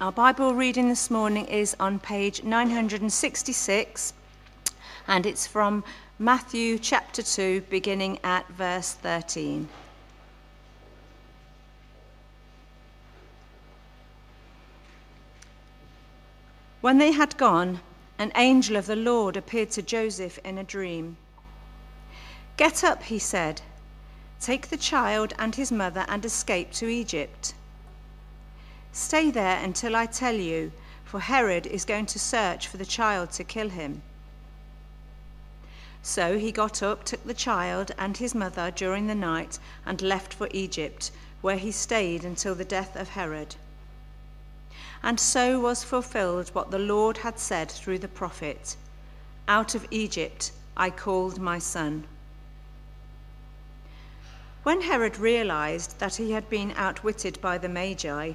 Our Bible reading this morning is on page 966 and it's from Matthew chapter 2, beginning at verse 13. When they had gone, an angel of the Lord appeared to Joseph in a dream. Get up, he said. Take the child and his mother and escape to Egypt. Stay there until I tell you, for Herod is going to search for the child to kill him. So he got up, took the child and his mother during the night, and left for Egypt, where he stayed until the death of Herod. And so was fulfilled what the Lord had said through the prophet Out of Egypt I called my son. When Herod realized that he had been outwitted by the Magi,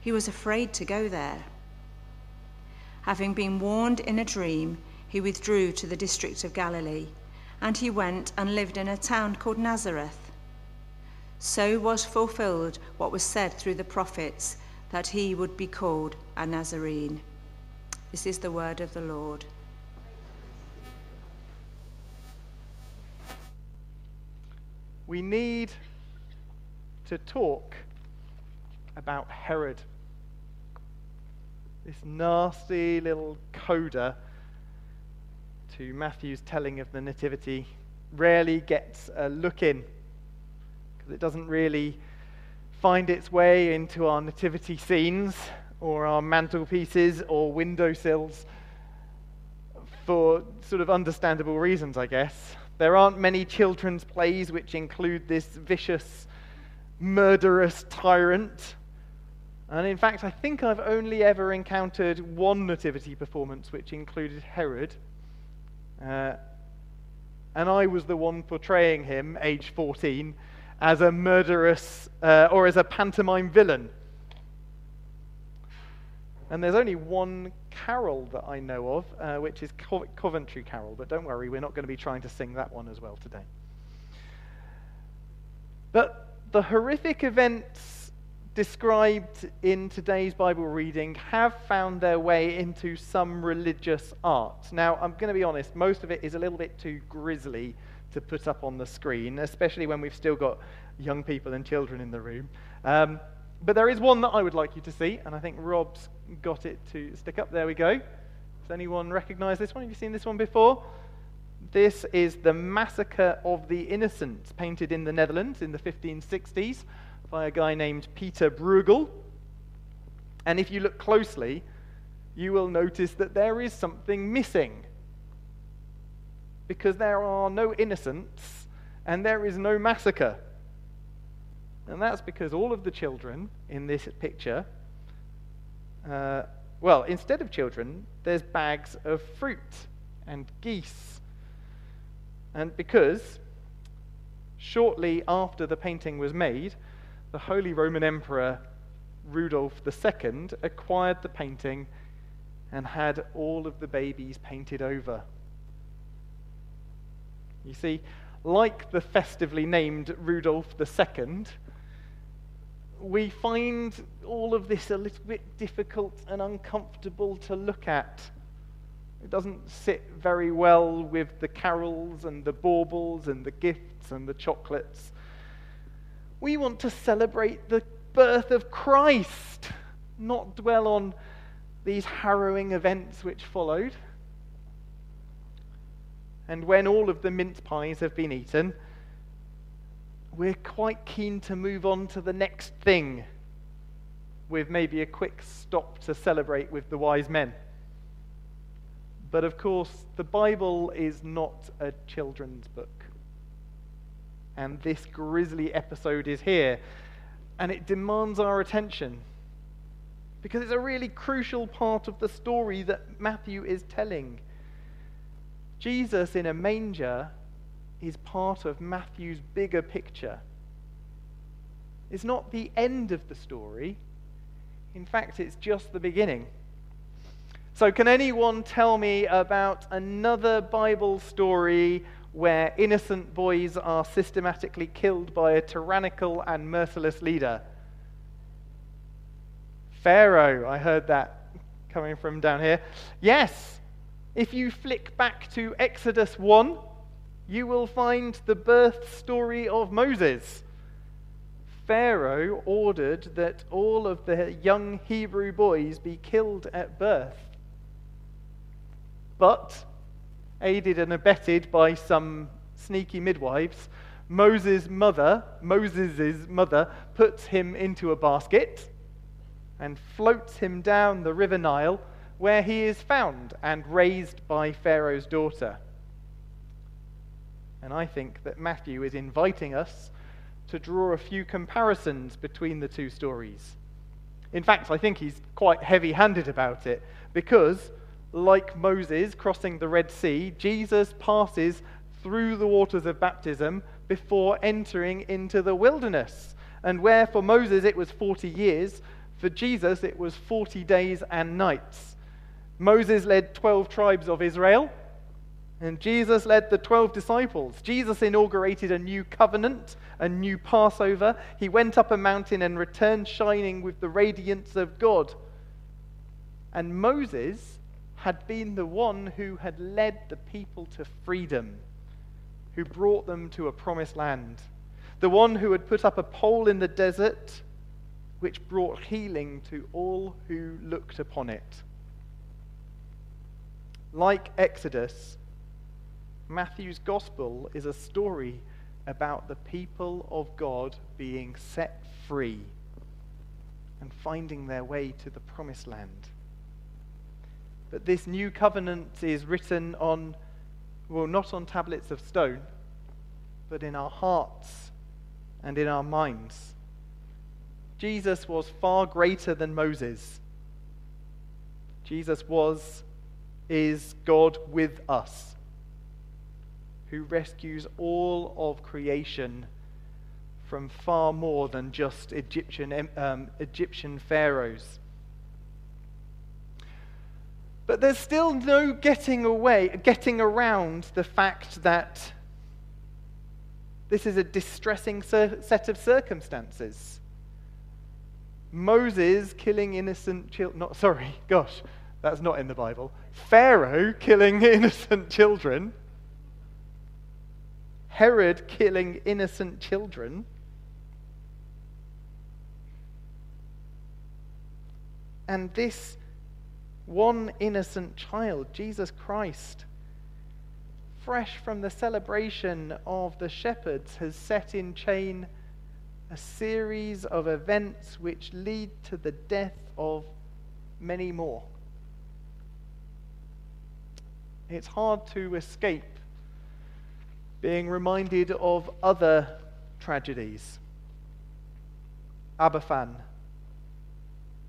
he was afraid to go there. Having been warned in a dream, he withdrew to the district of Galilee, and he went and lived in a town called Nazareth so was fulfilled what was said through the prophets that he would be called a Nazarene. This is the word of the Lord. We need to talk about Herod. This nasty little coda to Matthew's telling of the Nativity rarely gets a look in because it doesn't really find its way into our nativity scenes or our mantelpieces or windowsills for sort of understandable reasons, I guess. There aren't many children's plays which include this vicious, murderous tyrant. And in fact, I think I've only ever encountered one nativity performance which included Herod. Uh, and I was the one portraying him, age 14, as a murderous uh, or as a pantomime villain. And there's only one carol that I know of, uh, which is Co- Coventry Carol. But don't worry, we're not going to be trying to sing that one as well today. But the horrific events described in today's Bible reading have found their way into some religious art. Now, I'm going to be honest, most of it is a little bit too grisly to put up on the screen, especially when we've still got young people and children in the room. Um, but there is one that I would like you to see, and I think Rob's got it to stick up. There we go. Does anyone recognize this one? Have you seen this one before? This is the Massacre of the Innocents, painted in the Netherlands in the 1560s by a guy named Peter Bruegel. And if you look closely, you will notice that there is something missing because there are no innocents and there is no massacre. And that's because all of the children in this picture, uh, well, instead of children, there's bags of fruit and geese. And because shortly after the painting was made, the Holy Roman Emperor Rudolf II acquired the painting and had all of the babies painted over. You see, like the festively named Rudolf II, we find all of this a little bit difficult and uncomfortable to look at. It doesn't sit very well with the carols and the baubles and the gifts and the chocolates. We want to celebrate the birth of Christ, not dwell on these harrowing events which followed. And when all of the mince pies have been eaten, we're quite keen to move on to the next thing with maybe a quick stop to celebrate with the wise men. But of course, the Bible is not a children's book. And this grisly episode is here. And it demands our attention. Because it's a really crucial part of the story that Matthew is telling. Jesus in a manger is part of Matthew's bigger picture. It's not the end of the story. In fact, it's just the beginning. So, can anyone tell me about another Bible story where innocent boys are systematically killed by a tyrannical and merciless leader? Pharaoh, I heard that coming from down here. Yes, if you flick back to Exodus 1, you will find the birth story of Moses. Pharaoh ordered that all of the young Hebrew boys be killed at birth but, aided and abetted by some sneaky midwives, Moses' mother, Moses' mother, puts him into a basket and floats him down the river Nile, where he is found and raised by Pharaoh's daughter. And I think that Matthew is inviting us to draw a few comparisons between the two stories. In fact, I think he's quite heavy handed about it because like Moses crossing the Red Sea, Jesus passes through the waters of baptism before entering into the wilderness. And where for Moses it was 40 years, for Jesus it was 40 days and nights. Moses led 12 tribes of Israel, and Jesus led the 12 disciples. Jesus inaugurated a new covenant, a new Passover. He went up a mountain and returned shining with the radiance of God. And Moses had been the one who had led the people to freedom, who brought them to a promised land, the one who had put up a pole in the desert, which brought healing to all who looked upon it. Like Exodus, Matthew's gospel is a story about the people of God being set free and finding their way to the promised land. But this new covenant is written on, well, not on tablets of stone, but in our hearts and in our minds. Jesus was far greater than Moses. Jesus was, is God with us, who rescues all of creation from far more than just Egyptian, um, Egyptian pharaohs. But there's still no getting away, getting around the fact that this is a distressing set of circumstances. Moses killing innocent children, not sorry, gosh, that's not in the Bible. Pharaoh killing innocent children. Herod killing innocent children. And this one innocent child, Jesus Christ, fresh from the celebration of the shepherds, has set in chain a series of events which lead to the death of many more. It's hard to escape being reminded of other tragedies. Aberfan,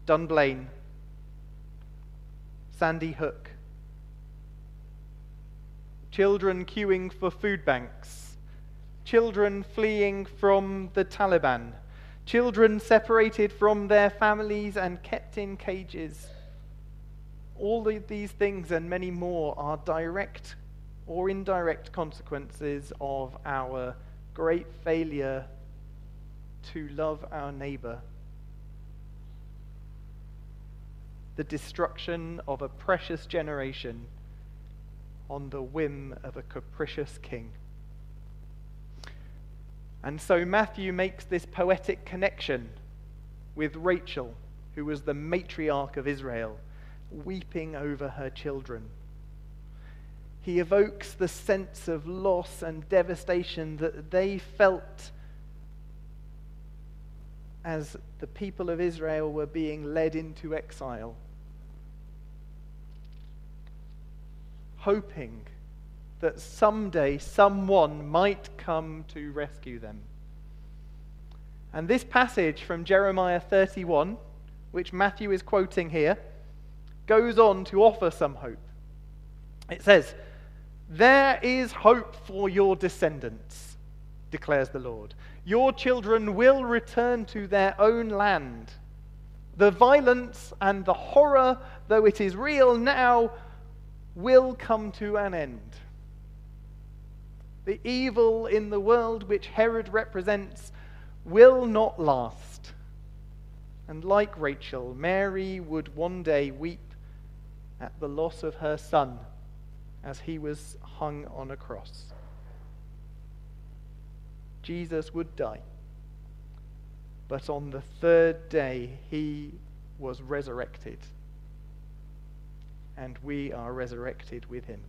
Dunblane, Sandy Hook. Children queuing for food banks. Children fleeing from the Taliban. Children separated from their families and kept in cages. All of these things and many more are direct or indirect consequences of our great failure to love our neighbor the destruction of a precious generation on the whim of a capricious king. And so Matthew makes this poetic connection with Rachel, who was the matriarch of Israel, weeping over her children. He evokes the sense of loss and devastation that they felt as the people of Israel were being led into exile, hoping that someday someone might come to rescue them. And this passage from Jeremiah 31, which Matthew is quoting here, goes on to offer some hope. It says, There is hope for your descendants, declares the Lord. Your children will return to their own land. The violence and the horror, though it is real now, will come to an end. The evil in the world which Herod represents will not last. And like Rachel, Mary would one day weep at the loss of her son as he was hung on a cross. Jesus would die. But on the third day, he was resurrected. And we are resurrected with him.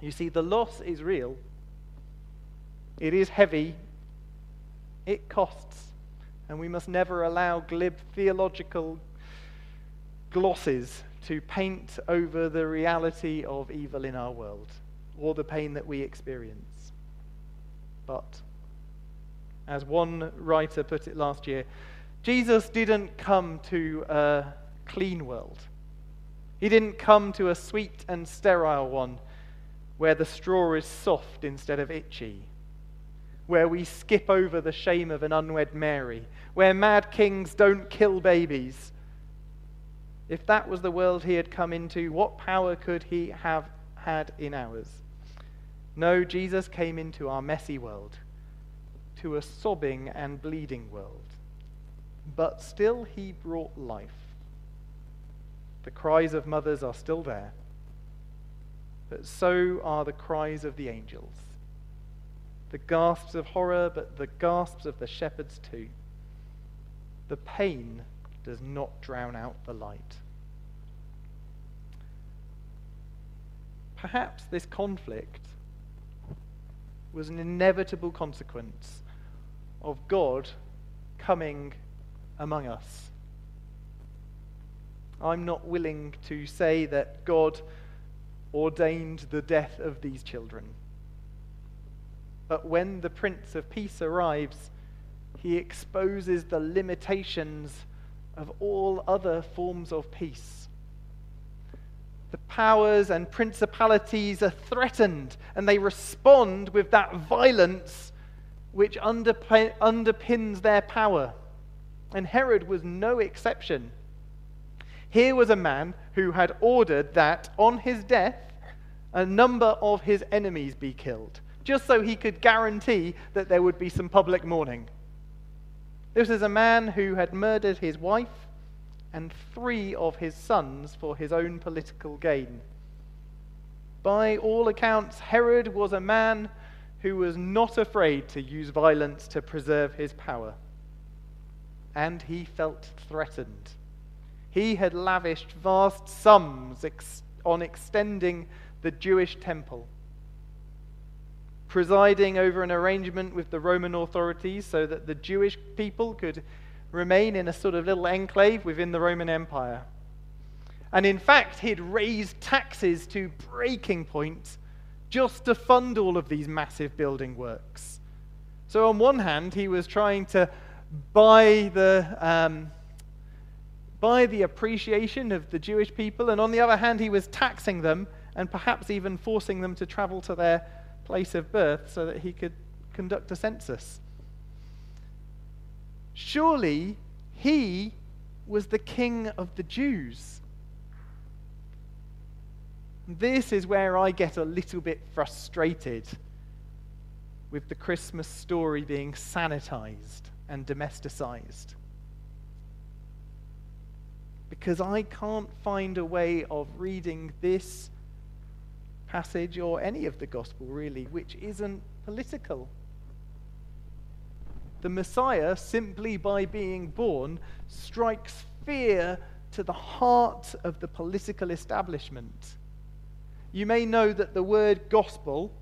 You see, the loss is real, it is heavy, it costs, and we must never allow glib theological glosses to paint over the reality of evil in our world or the pain that we experience. But, as one writer put it last year, Jesus didn't come to a clean world. He didn't come to a sweet and sterile one where the straw is soft instead of itchy, where we skip over the shame of an unwed Mary, where mad kings don't kill babies. If that was the world he had come into, what power could he have had in ours? No, Jesus came into our messy world, to a sobbing and bleeding world. But still, he brought life. The cries of mothers are still there but so are the cries of the angels. The gasps of horror, but the gasps of the shepherds too. The pain does not drown out the light. Perhaps this conflict was an inevitable consequence of God coming among us. I'm not willing to say that God ordained the death of these children. But when the Prince of Peace arrives, he exposes the limitations of all other forms of peace. The powers and principalities are threatened, and they respond with that violence which underpin- underpins their power. And Herod was no exception. Here was a man who had ordered that on his death, a number of his enemies be killed, just so he could guarantee that there would be some public mourning. This is a man who had murdered his wife and three of his sons for his own political gain. By all accounts, Herod was a man who was not afraid to use violence to preserve his power. And he felt threatened he had lavished vast sums ex- on extending the Jewish temple, presiding over an arrangement with the Roman authorities so that the Jewish people could remain in a sort of little enclave within the Roman Empire. And in fact, he'd raised taxes to breaking point just to fund all of these massive building works. So, on one hand, he was trying to buy the. Um, by the appreciation of the Jewish people, and on the other hand, he was taxing them and perhaps even forcing them to travel to their place of birth so that he could conduct a census. Surely he was the king of the Jews. This is where I get a little bit frustrated with the Christmas story being sanitized and domesticized because I can't find a way of reading this passage or any of the gospel really which isn't political. The Messiah, simply by being born, strikes fear to the heart of the political establishment. You may know that the word gospel,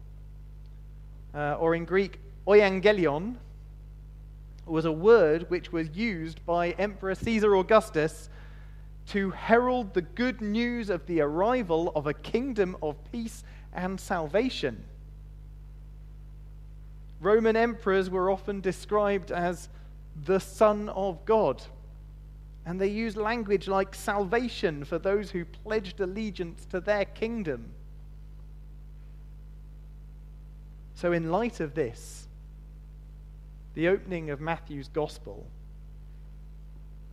uh, or in Greek, euangelion, was a word which was used by Emperor Caesar Augustus to herald the good news of the arrival of a kingdom of peace and salvation. Roman emperors were often described as the Son of God. And they used language like salvation for those who pledged allegiance to their kingdom. So, in light of this, the opening of Matthew's gospel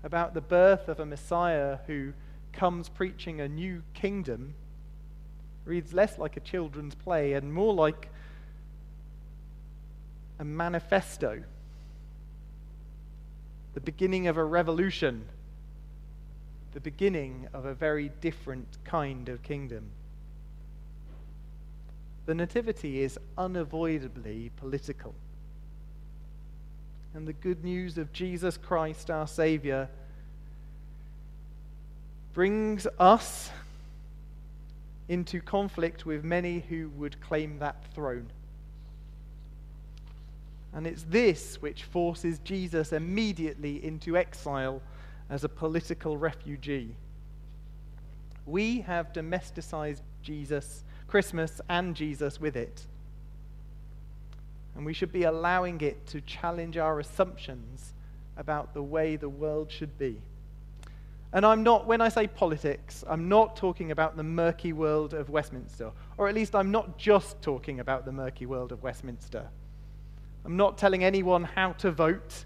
about the birth of a Messiah who comes preaching a new kingdom reads less like a children's play and more like a manifesto, the beginning of a revolution, the beginning of a very different kind of kingdom. The Nativity is unavoidably political. And the good news of Jesus Christ, our Saviour, brings us into conflict with many who would claim that throne. And it's this which forces Jesus immediately into exile as a political refugee. We have domesticized Jesus, Christmas, and Jesus with it. And we should be allowing it to challenge our assumptions about the way the world should be. And I'm not, when I say politics, I'm not talking about the murky world of Westminster. Or at least I'm not just talking about the murky world of Westminster. I'm not telling anyone how to vote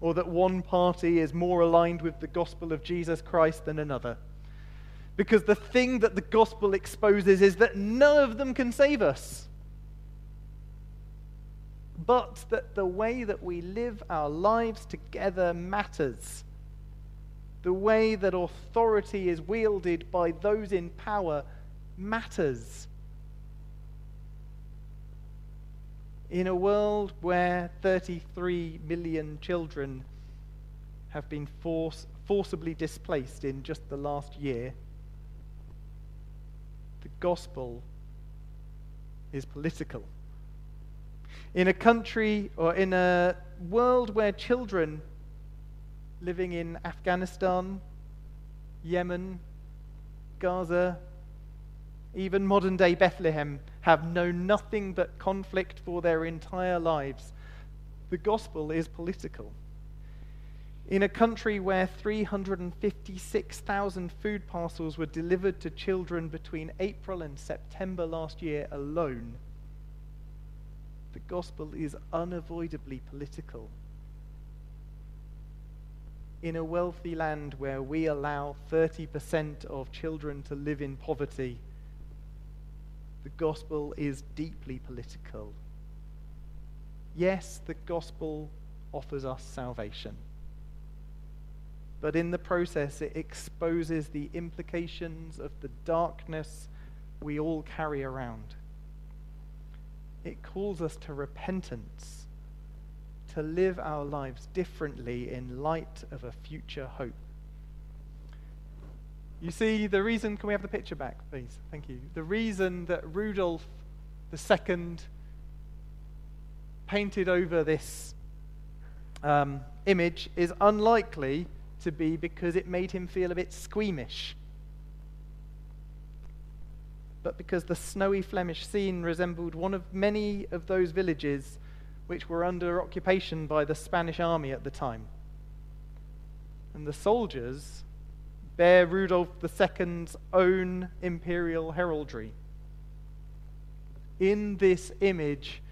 or that one party is more aligned with the gospel of Jesus Christ than another. Because the thing that the gospel exposes is that none of them can save us. But that the way that we live our lives together matters. The way that authority is wielded by those in power matters. In a world where 33 million children have been force, forcibly displaced in just the last year, the gospel is political. In a country or in a world where children living in Afghanistan, Yemen, Gaza, even modern day Bethlehem, have known nothing but conflict for their entire lives. The gospel is political. In a country where 356,000 food parcels were delivered to children between April and September last year alone, the gospel is unavoidably political. In a wealthy land where we allow 30% of children to live in poverty, the gospel is deeply political. Yes, the gospel offers us salvation. But in the process, it exposes the implications of the darkness we all carry around. It calls us to repentance, to live our lives differently in light of a future hope. You see, the reason, can we have the picture back, please? Thank you. The reason that Rudolf II painted over this um, image is unlikely to be because it made him feel a bit squeamish, but because the snowy Flemish scene resembled one of many of those villages which were under occupation by the Spanish army at the time. And the soldiers bear Rudolf II's own imperial heraldry. In this image,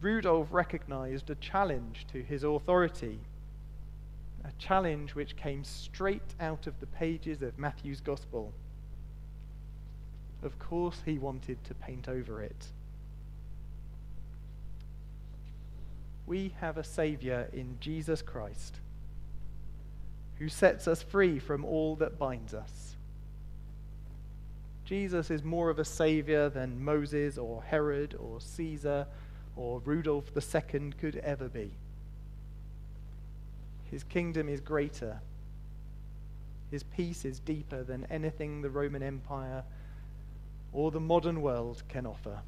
Rudolf recognized a challenge to his authority, a challenge which came straight out of the pages of Matthew's Gospel. Of course, he wanted to paint over it. We have a Savior in Jesus Christ who sets us free from all that binds us. Jesus is more of a savior than Moses or Herod or Caesar or Rudolf II could ever be. His kingdom is greater. His peace is deeper than anything the Roman Empire or the modern world can offer.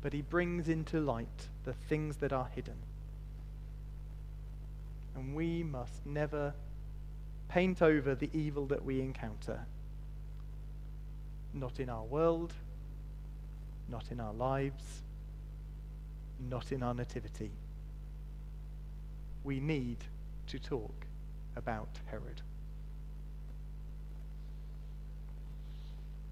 But he brings into light the things that are hidden. And we must never paint over the evil that we encounter. Not in our world, not in our lives, not in our nativity. We need to talk about Herod.